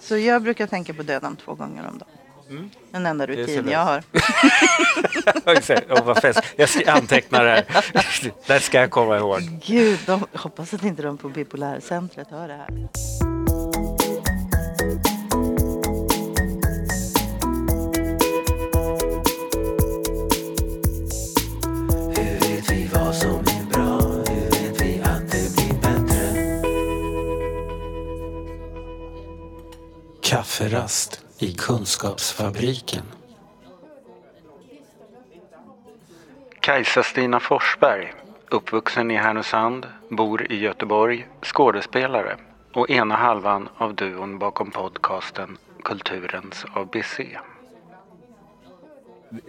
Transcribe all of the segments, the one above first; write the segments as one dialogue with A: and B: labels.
A: Så jag brukar tänka på döden två gånger om dagen.
B: Mm.
A: Den enda rutin jag har.
B: Fest. Jag ska anteckna det här. Det ska jag komma ihåg.
A: Gud, de, hoppas att inte de på bipolärcentret hör det här.
C: Kafferast i Kunskapsfabriken.
B: Kajsa-Stina Forsberg, uppvuxen i Härnösand, bor i Göteborg, skådespelare och ena halvan av duon bakom podcasten Kulturens ABC.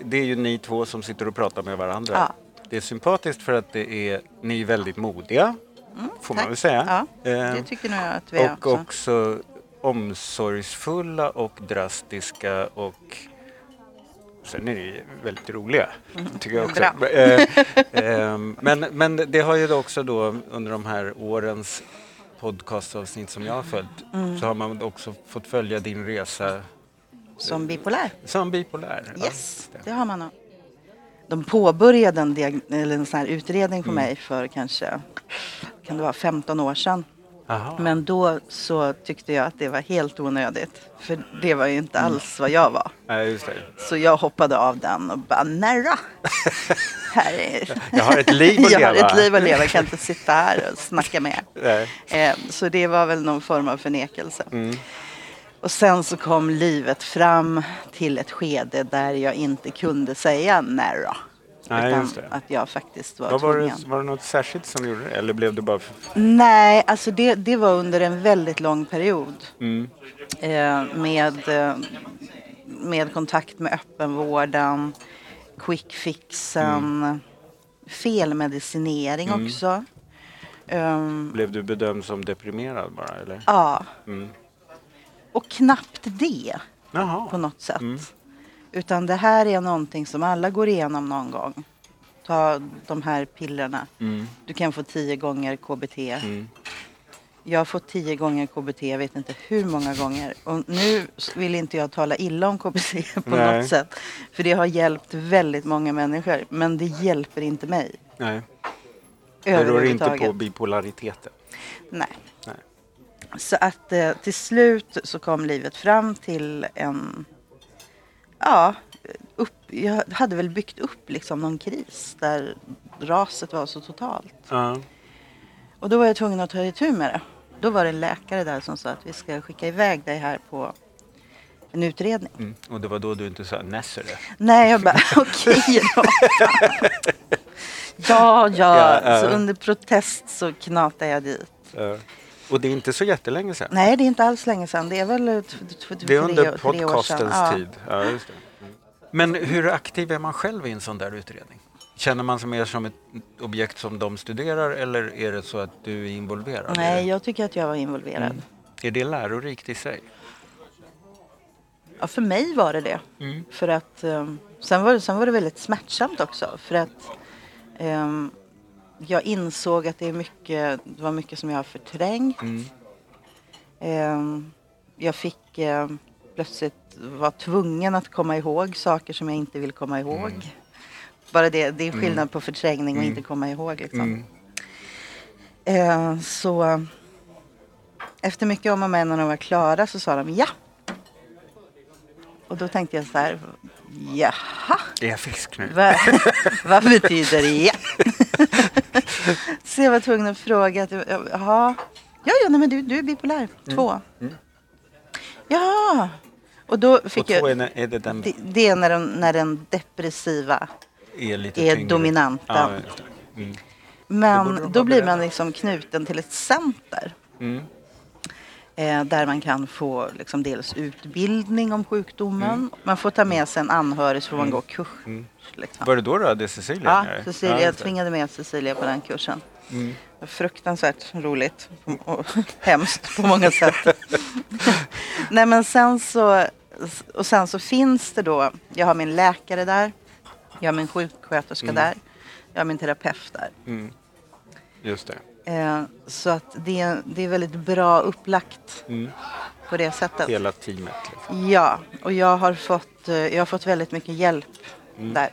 B: Det är ju ni två som sitter och pratar med varandra.
A: Ja.
B: Det är sympatiskt för att det är, ni är väldigt modiga, får man
A: tack.
B: väl säga.
A: Ja,
B: Eh,
A: det tycker nog jag att vi är
B: och
A: också.
B: också omsorgsfulla och drastiska och sen är ni väldigt roliga. Tycker jag också.
A: Mm.
B: Eh, eh, men, men det har ju också då under de här årens podcastavsnitt som jag har följt
A: Mm.
B: så har man också fått följa din resa
A: Som bipolär.
B: som bipolär. Ja,
A: Yes,
B: just det.
A: har man. De påbörjade en, eller en sån här utredning
B: Mm.
A: på mig för kanske kan det vara 15 år sedan.
B: Aha.
A: Men då så tyckte jag att det var helt onödigt. För det var ju inte
B: Mm.
A: alls vad jag var.
B: Nej.
A: Så jag hoppade av den och bara nära. Här är...
B: Jag har ett liv att
A: jag har
B: leva.
A: ett liv att leva, jag kan inte sitta här och snacka med er.
B: Nej.
A: Eh, Så det var väl någon form av förnekelse.
B: Mm.
A: Och sen så kom livet fram till ett skede där jag inte kunde säga nära.
B: Nej,
A: utan
B: just det.
A: att jag faktiskt var
B: Vad var,
A: tvungen.
B: det, var det något särskilt som gjorde det? Eller blev det bara...
A: Nej, alltså det, det var under en väldigt lång period.
B: Mm.
A: Eh, med, eh, med kontakt med öppenvården, quick fixen, felmedicinering
B: Mm.
A: också. Ehm,
B: Blev du bedömd som deprimerad bara eller?
A: ja,
B: Mm.
A: och knappt det på
B: Jaha.
A: något sätt. Utan det här är någonting som alla går igenom någon gång. Ta de här pillerna.
B: Mm.
A: Du kan få tio gånger KBT.
B: Mm.
A: Jag har fått tio gånger KBT, jag vet inte hur många gånger. Och nu vill inte jag tala illa om KBT på
B: Nej.
A: något sätt. För det har hjälpt väldigt många människor. Men det hjälper inte mig.
B: Nej, det rör inte på bipolariteten.
A: Nej.
B: Nej.
A: Så att eh, till slut så kom livet fram till en... Ja, upp, jag hade väl byggt upp liksom någon kris där raset var så totalt.
B: Ja.
A: Och då var jag tvungen att ta itu med det. Då var det en läkare där som sa att vi ska skicka iväg dig här på en utredning.
B: Mm. Och det var då du inte sa Nessere?
A: Nej, jag bara okej då. ja, ja.
B: Ja, ja.
A: Så under protest så knatade jag dit.
B: Ja. Och det är inte så jättelänge sedan?
A: Nej, det är inte alls länge sedan. Det är väl t- t- t-
B: Det är under podcastens
A: Ja.
B: tid. Ja. Men hur aktiv är man själv i en sån där utredning? Känner man sig mer som ett objekt som de studerar eller är det så att du är involverad?
A: Nej, jag tycker att jag var involverad.
B: Mm. Är det lärorikt i sig?
A: Ja, för mig var det det.
B: Mm.
A: För att, ehm, sen, var det, sen var det väldigt smärtsamt också. För att ehm, jag insåg att det, är mycket, det var mycket som jag har förträngt.
B: Mm.
A: Ehm, jag fick ehm, plötsligt vara tvungen att komma ihåg saker som jag inte vill komma ihåg.
B: Mm.
A: Bara det, det är skillnad på förträngning och inte komma ihåg. Liksom.
B: Mm.
A: Eh, så efter mycket om och men när de var klara så sa de ja. Och då tänkte jag så här, jaha,
B: Är jag frisk nu?
A: vad, vad betyder ja? så jag var tvungen att fråga, att, jaha, ja, ja, nej, men du, du är bipolär, två.
B: Mm.
A: Ja, och då fick
B: Och två
A: jag,
B: är, är det den
A: det, det är när den, när den depressiva
B: är lite
A: är
B: tyngre?
A: dominanten.
B: Ja. Mm.
A: Men då
B: vara
A: blir man liksom knuten till ett center.
B: Mm.
A: Eh, där man kan få liksom dels utbildning om sjukdomen.
B: Mm.
A: Man får ta med sig en anhörig så får man gå kurs. Liksom.
B: Var det då du hade Cecilia
A: Ja? Cecilia,
B: Ja,
A: jag tvingade med Cecilia på den kursen.
B: Mm.
A: Fruktansvärt roligt och hemskt på många sätt. Nej men sen så, och sen så finns det då, jag har min läkare där, jag har min sjuksköterska där, jag har min terapeut där.
B: Mm. Just det.
A: Eh, så att det, det är väldigt bra upplagt.
B: Mm.
A: på det sättet.
B: Hela teamet. Liksom.
A: Ja, och jag har fått, eh, jag har fått väldigt mycket hjälp där.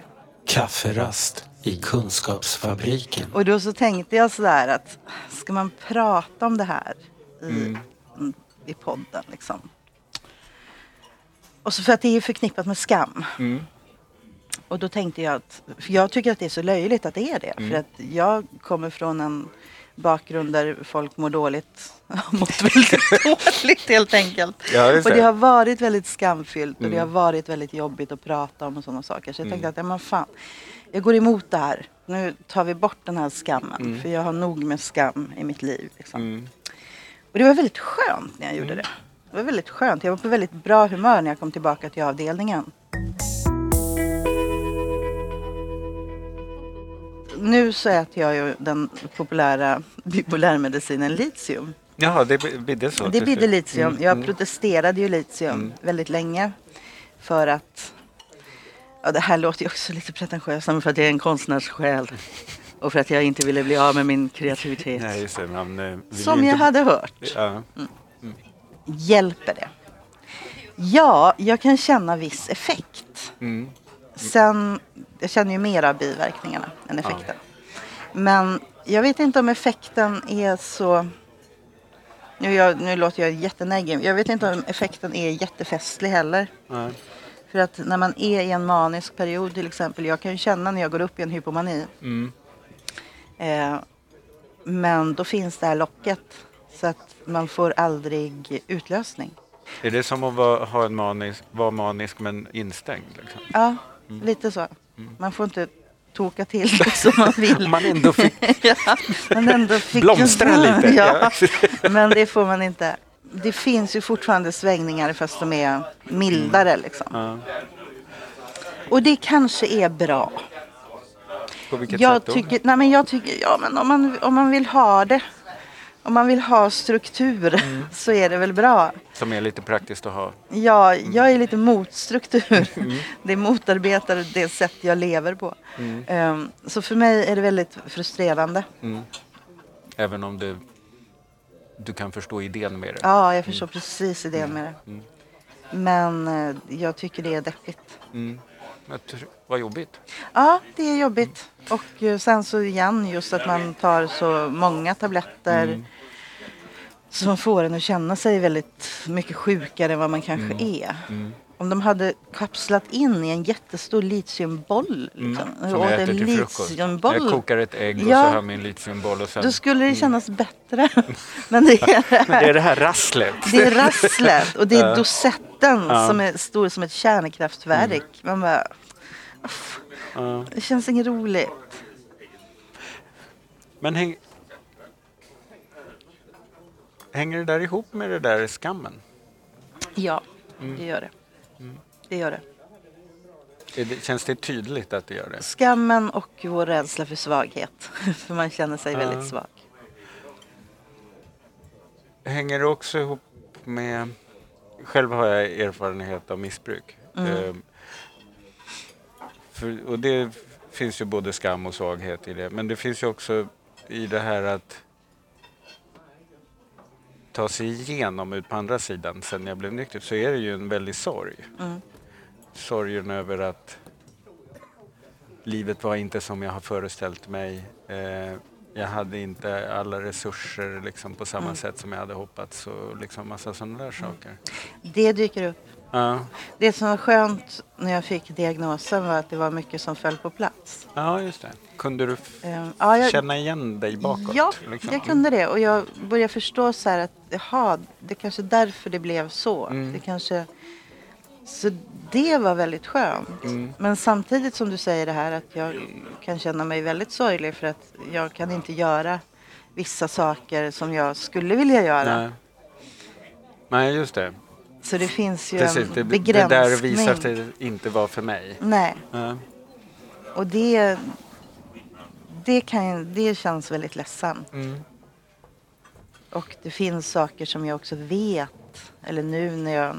C: Kafferast i Kunskapsfabriken.
A: Och då så tänkte jag sådär att ska man prata om det här i, i podden liksom. Och så för att det är ju förknippat med skam. Och då tänkte jag att, för jag tycker att det är så löjligt att det är det. För att jag kommer från en bakgrund där folk mår dåligt, har mått väldigt dåligt helt enkelt.
B: Ja, just
A: och
B: det.
A: det har varit väldigt skamfyllt och det har varit väldigt jobbigt att prata om och sådana saker. Så jag tänkte att, ja men fan, jag går emot det här. Nu tar vi bort den här skammen. För jag har nog med skam i mitt liv. Liksom. Och det var väldigt skönt när jag gjorde det. Det var väldigt skönt. Jag var på väldigt bra humör när jag kom tillbaka till avdelningen. Nu så äter jag ju den populära bipolärmedicinen litium.
B: Jaha, det bidde så?
A: Det bidde litium.
B: Mm,
A: Jag
B: mm.
A: protesterade ju litium väldigt länge. För att, ja det här låter ju också lite pretentiöst, men för att jag är en konstnärssjäl. Och för att jag inte ville bli av med min kreativitet.
B: Nej, just det. Man, eh,
A: Som
B: inte-
A: jag hade hört.
B: Ja.
A: Hjälper det? Ja, jag kan känna viss effekt.
B: Mm.
A: Sen, jag känner ju mer av biverkningarna än effekten. Men jag vet inte om effekten är så... Nu, jag, nu låter jag jätteneggig. Jag vet inte om effekten är jättefestlig heller.
B: Nej.
A: För att när man är i en manisk period till exempel. Jag kan ju känna när jag går upp i en hypomani.
B: Mm.
A: Eh, men då finns det här locket. Så att man får aldrig utlösning.
B: Är det som att vara, ha en manisk, vara manisk men instängd? Liksom?
A: Ja, lite så. Man får inte toka till det som man vill.
B: Man ändå fick
A: ja, man ändå fick
B: blomstra lite.
A: Ja, men det får man inte. Det finns ju fortfarande svängningar fast de är mildare liksom.
B: Ja.
A: Och det kanske är bra.
B: På vilket
A: Jag
B: sätt då?
A: tycker, nej men jag tycker, ja men om man, om man vill ha det. Om man vill ha struktur
B: Mm.
A: så är det väl bra.
B: Som är lite praktiskt att ha.
A: Ja, jag är lite mot struktur.
B: Mm.
A: Det motarbetar det sätt jag lever på.
B: Mm.
A: Ehm, så för mig är det väldigt frustrerande.
B: Även om det, du kan förstå idén med det.
A: Ja, jag förstår precis idén med det.
B: Mm.
A: Men eh, jag tycker det är deppigt.
B: Mm. Vad jobbigt.
A: Ja, det är jobbigt. Och eh, sen så igen just att man tar så många tabletter.
B: Mm.
A: Så man får en att känna sig väldigt mycket sjukare än vad man kanske
B: Mm.
A: är. Om de hade kapslat in i en jättestor litiumboll. Liksom.
B: Mm. Som
A: och
B: jag äter till
A: litiumboll.
B: Jag kokar ett ägg och
A: Ja.
B: så har jag min litiumboll och sen...
A: Då skulle det kännas bättre. Men det är det
B: Men det är det här rasslet.
A: Det är rasslet och det är dosetten
B: Ja. Mm.
A: som är stor som ett kärnkraftverk. Man bara, det känns inget roligt.
B: Men häng... hänger det där ihop med det där skammen?
A: Ja,
B: Mm.
A: det gör det. Det gör det.
B: Känns det tydligt att det gör det?
A: Skammen och vår rädsla för svaghet. För man känner sig väldigt svag.
B: Hänger det också ihop med... Själv har jag erfarenhet av missbruk. Ehm, för, och det finns ju både skam och svaghet i det. Men det finns ju också i det här att ta sig igenom ut på andra sidan sen jag blev nykter så är det ju en väldig sorg. Sorgen över att livet var inte som jag har föreställt mig. Eh, jag hade inte alla resurser liksom, på samma sätt som jag hade hoppats och liksom massa sådana där saker.
A: Det dyker upp.
B: Ja.
A: Det som var skönt när jag fick diagnosen var att det var mycket som föll på plats.
B: ja, just det. Kunde du
A: Ehm, Ja, jag,
B: känna igen dig bakåt?
A: ja
B: liksom?
A: jag kunde det. Och jag började förstå så här att jaha, det kanske är därför det blev så.
B: Mm.
A: Det kanske... Så det var väldigt skönt.
B: Mm.
A: Men samtidigt som du säger det här att jag kan känna mig väldigt sorglig för att jag kan inte göra vissa saker som jag skulle vilja göra.
B: Nej. Nej, just det.
A: Så det finns ju
B: Precis,
A: en
B: det, det
A: begränsning.
B: där visar sig inte vara för mig.
A: Nej,
B: Ja.
A: och det, det, kan, det känns väldigt ledsamt.
B: Mm.
A: Och det finns saker som jag också vet, eller nu när jag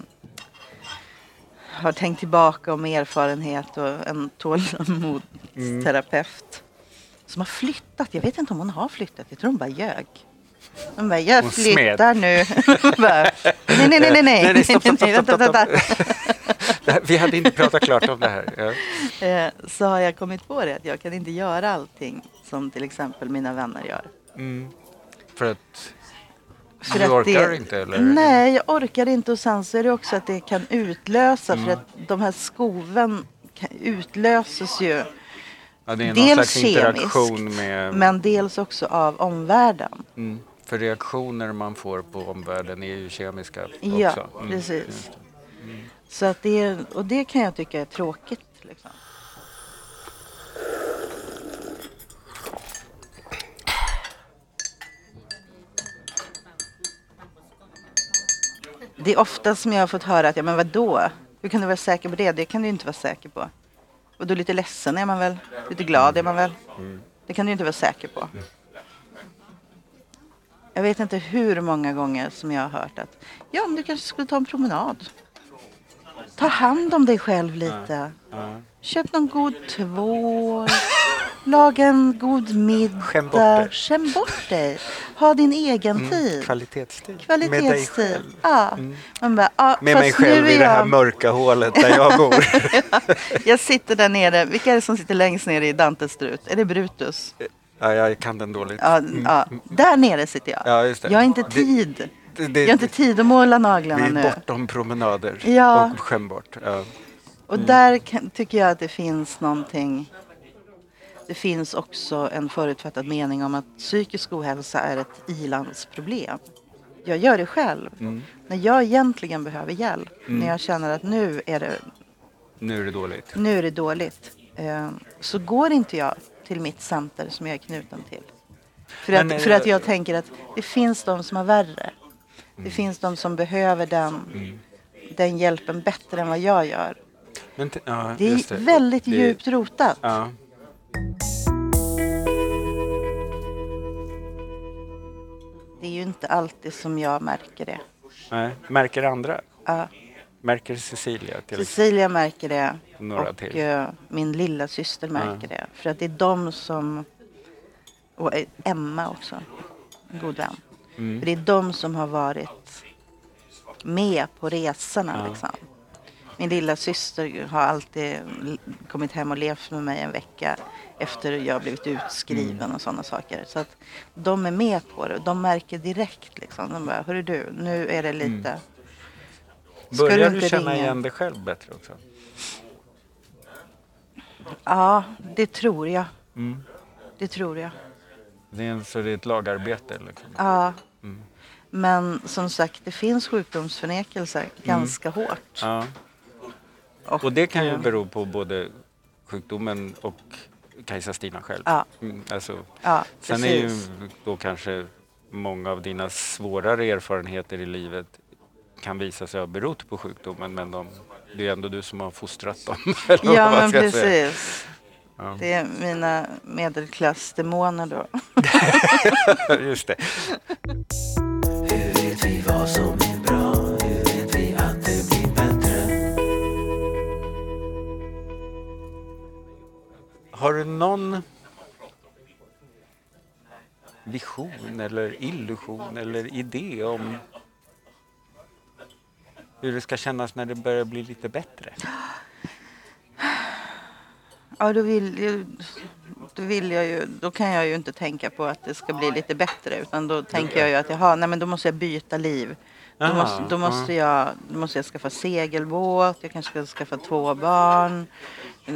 A: har tänkt tillbaka om erfarenhet och en tålamodsterapeut som har flyttat. Jag vet inte om hon har flyttat, jag tror hon bara ljög. Hon bara, jag
B: Hon
A: flyttar nu. Hon bara, nej, nej, nej, nej, nej,
B: Nej, stopp, stopp, stopp, stopp. Det här- Vi hade inte pratat klart om det här. Ja.
A: Eh, Så har jag kommit på det att jag kan inte göra allting som till exempel mina vänner gör.
B: Mm. För att
A: För
B: du orkar
A: det-
B: inte eller?
A: Nej, jag orkar inte och sen så är det också att det kan utlösa
B: Mm.
A: för att de här skoven utlöses ju
B: Ja,
A: dels kemiskt,
B: med...
A: men dels också av omvärlden.
B: Mm. För reaktioner man får på omvärlden är ju kemiska också.
A: Ja,
B: Mm,
A: precis.
B: det.
A: Så att det, och det kan jag tycka är tråkigt. Liksom. Det är ofta som jag har fått höra att, ja men vadå? Hur kan du vara säker på det? Det kan du inte vara säker på. Och då lite ledsen är man väl? Lite glad är man väl? Det kan du inte vara säker på. Jag vet inte hur många gånger som jag har hört att, ja men du kanske skulle ta en promenad. Ta hand om dig själv lite.
B: Ja.
A: Köp någon god tvål. Laga en god middag.
B: Skäm bort dig.
A: Skäm bort dig. Ha din egen tid.
B: Mm. Kvalitetstid. Med dig
A: Kvalitetstid.
B: själv.
A: Ja. Man bara, ja,
B: Med mig själv i det här
A: jag,
B: mörka hålet där jag bor.
A: jag sitter där nere. Vilka är det som sitter längst ner i Dantes strut? Är det Brutus?
B: Ja, jag kan den dåligt.
A: Ja, ja. Där nere sitter jag.
B: Ja, just det.
A: Jag har inte
B: Det-
A: tid.
B: Det, det,
A: Jag har inte tid att måla
B: vi
A: naglarna
B: är
A: nu.
B: bortom promenader
A: Ja.
B: och skäm bort. Ja.
A: Och där kan, tycker jag att det finns någonting. Det finns också en förutfattad mening om att psykisk ohälsa är ett ilandsproblem. Jag gör det själv.
B: Mm.
A: När jag egentligen behöver hjälp. När jag känner att nu är det,
B: Nu är det dåligt.
A: nu är det dåligt. Eh, så går inte jag till mitt center som jag är knuten till. För
B: Men,
A: att,
B: eh,
A: för att jag tänker att det finns de som har värre.
B: Mm.
A: Det finns de som behöver den, den hjälpen bättre än vad jag gör.
B: Men ja,
A: Det är
B: just
A: väldigt
B: Det-
A: djupt rotat.
B: Ja.
A: Det är ju inte alltid som jag märker det.
B: Nej. Märker andra?
A: Ja,
B: Märker Cecilia till?
A: Cecilia märker det
B: Några
A: och
B: till.
A: eh, min lilla syster märker det. För att det är de som... Och eh, Emma också, en god vän.
B: Mm.
A: För det är de som har varit med på resorna.
B: Ja.
A: Liksom. Min lilla syster har alltid kommit hem och levt med mig en vecka efter jag blivit utskriven
B: Mm.
A: och sådana saker. Så att de är med på det. De märker direkt liksom. De bara, hörru du, nu är det lite... Ska
B: Börjar
A: du
B: du känna
A: ringa?
B: igen dig själv bättre också?
A: Ja, det tror jag.
B: Mm.
A: Det tror jag.
B: Det är, en, så det är ett lagarbete liksom?
A: Ja.
B: Mm.
A: Men som sagt, det finns sjukdomsförnekelse ganska hårt.
B: Ja. Och det kan ju
A: eh,
B: bero på både sjukdomen och Kajsa-Stina själv.
A: Ja.
B: Mm, alltså,
A: Ja,
B: sen är ju då kanske många av dina svårare erfarenheter i livet kan visa sig ha berott på sjukdomen men de, det är ändå du som har fostrat dem.
A: Ja, men precis.
B: Ja.
A: Det är mina medelklassdemoner då.
B: Just det.
C: Hur vet vi vad som är bra? Hur vet vi att det blir bättre?
B: Har du någon vision eller illusion eller idé om hur det ska kännas när det börjar bli lite bättre?
A: Ja, då vill, då vill jag ju, då kan jag ju inte tänka på att det ska bli lite bättre utan då tänker jag ju att jaha, nej men då måste jag byta liv. Då,
B: Aha,
A: måste, då, måste jag, då måste jag skaffa segelbåt, jag kanske ska skaffa två barn.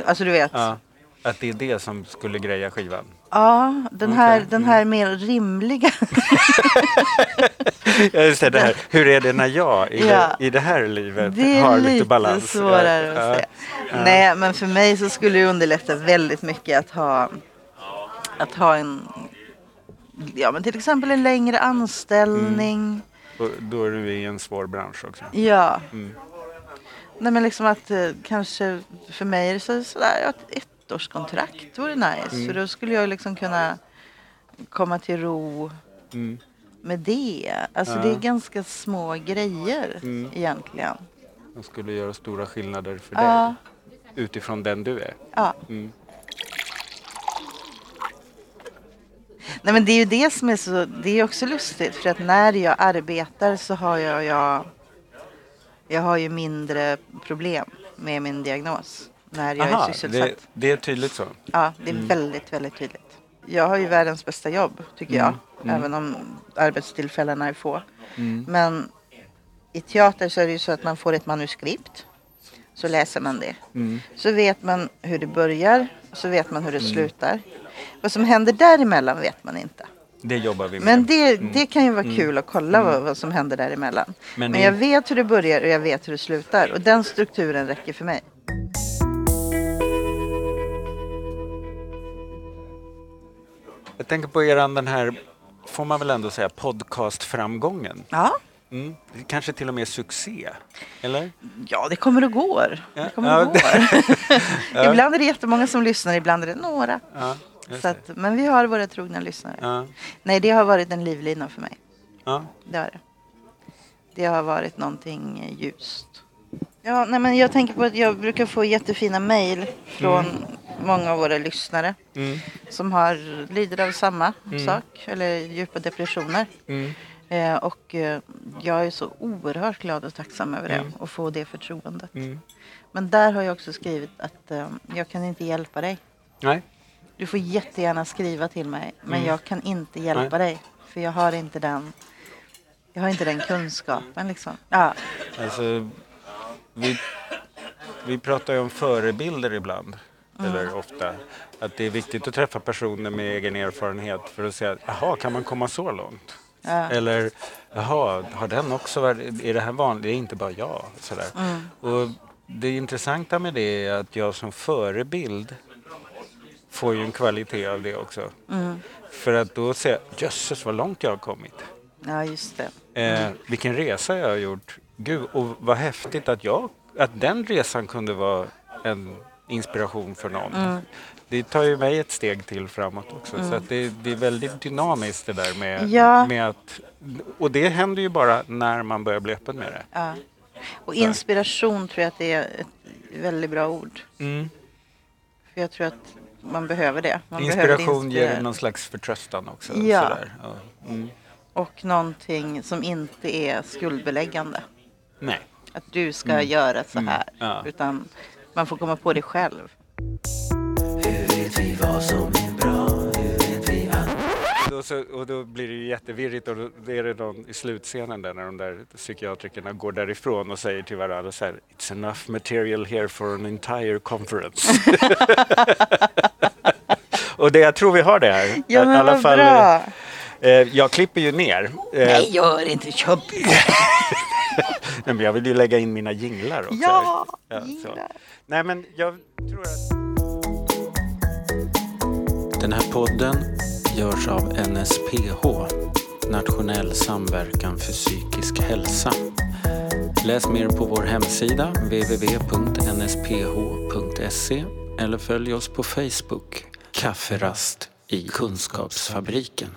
A: Alltså du vet.
B: Ja, att det är det som skulle greja skivan.
A: Ja, den här,
B: Okej,
A: den här mer rimliga.
B: Ja, just det, det här. Hur är det när jag i,
A: Ja.
B: det, i det här livet
A: Det är
B: har
A: lite,
B: lite balans?
A: svårare
B: Ja,
A: att se. Nej, men för mig så skulle det underlätta väldigt mycket att ha, att ha en, ja men till exempel en längre anställning.
B: Och då är du i en svår bransch också.
A: Ja.
B: Mm.
A: Nej men liksom att eh, kanske för mig är det så, sådär ett ettårskontrakt vore nice.
B: Mm.
A: För då skulle jag liksom kunna komma till ro
B: Mm.
A: Med det. Alltså
B: Ja.
A: det är ganska små grejer
B: Mm.
A: egentligen.
B: De skulle göra stora skillnader för
A: Ja.
B: dig utifrån den du är.
A: Ja.
B: Mm.
A: Nej men det är ju det som är så, det är också lustigt för att när jag arbetar så har jag, jag, jag har ju mindre problem med min diagnos när jag
B: Aha,
A: är sysselsatt.
B: det, det är tydligt så.
A: Ja, det är väldigt, väldigt tydligt. Jag har ju världens bästa jobb tycker jag, även om arbetstillfällena är få. Men i teater så är det ju så att man får ett manuskript, så läser man det. Så vet man hur det börjar, så vet man hur det slutar. Vad som händer däremellan vet man inte.
B: Det jobbar vi med.
A: Men det, det kan ju vara kul att kolla vad, vad som händer däremellan.
B: Men
A: Men, jag vet hur det börjar och jag vet hur det slutar. Och den strukturen räcker för mig.
B: Jag tänker på eran den här, får man väl ändå säga, podcastframgången.
A: Ja,
B: Mm. Kanske till och med succé, eller?
A: ja det kommer och går.
B: Ja,
A: Det kommer
B: ja,
A: och går. ibland är det jättemånga som lyssnar, ibland är det några.
B: Ja,
A: Så att, men vi har våra trogna lyssnare. Nej, det har varit en livlina för mig. Det har det. Det har varit någonting ljust. Ja, nej, men jag tänker på att jag brukar få jättefina mejl från många av våra lyssnare
B: Mm.
A: som har lider av samma sak, eller djupa depressioner.
B: Mm.
A: Eh, och eh, jag är så oerhört glad och tacksam över det och få det förtroendet.
B: Mm.
A: Men där har jag också skrivit att eh, jag kan inte hjälpa dig.
B: Nej,
A: Du får jättegärna skriva till mig, men jag kan inte hjälpa
B: Mm. Nej.
A: dig. För jag har inte den, jag har inte den kunskapen liksom. Ja,
B: alltså vi, vi pratar ju om förebilder ibland, eller ofta. Att det är viktigt att träffa personer med egen erfarenhet för att säga, jaha, kan man komma så långt?
A: Ja.
B: Eller, jaha, har den också varit, är det här vanligt? Det är inte bara jag. Sådär. Och det intressanta med det är att jag som förebild får ju en kvalitet av det också. För att då säga, jösses vad långt jag har kommit.
A: ja just det.
B: Eh, vilken resa jag har gjort. Gud, och vad häftigt att, jag, att den resan kunde vara en inspiration för någon. Det tar ju mig ett steg till framåt också. Så att det, det är väldigt dynamiskt det där med,
A: Ja.
B: med att... Och det händer ju bara när man börjar bli öppen med det.
A: Ja. Och inspiration tror jag att det är ett väldigt bra ord.
B: Mm.
A: För jag tror att man behöver det. Man behöver
B: Inspiration ger
A: inspirera.
B: någon slags förtröstan också.
A: Ja.
B: Sådär. Ja. Mm.
A: Och någonting som inte är skuldbeläggande.
B: Nej.
A: Att du ska göra så här.
B: Ja.
A: Utan man får komma på det själv.
C: Hur vet vi vad som är bra? Hur vet vi att
B: Då så, och då blir det ju jättevirrigt och då är det någon i slutscenen där när de där psykiatrikerna går därifrån och säger till varandra så här It's enough material here for an entire conference. och det, jag tror vi har det här.
A: Ja
B: I
A: men
B: alla
A: vad
B: fall,
A: bra.
B: eh, jag klipper ju ner. Eh,
A: Nej gör inte, kör
B: nej, men jag vill ju lägga in mina jinglar också.
A: Ja,
B: så.
A: jinglar.
B: Nej men jag tror att... Den här podden görs av NSPH, Nationell samverkan för psykisk hälsa. Läs mer på vår hemsida www.nsph.se eller följ oss på Facebook, Kafferast i Kunskapsfabriken.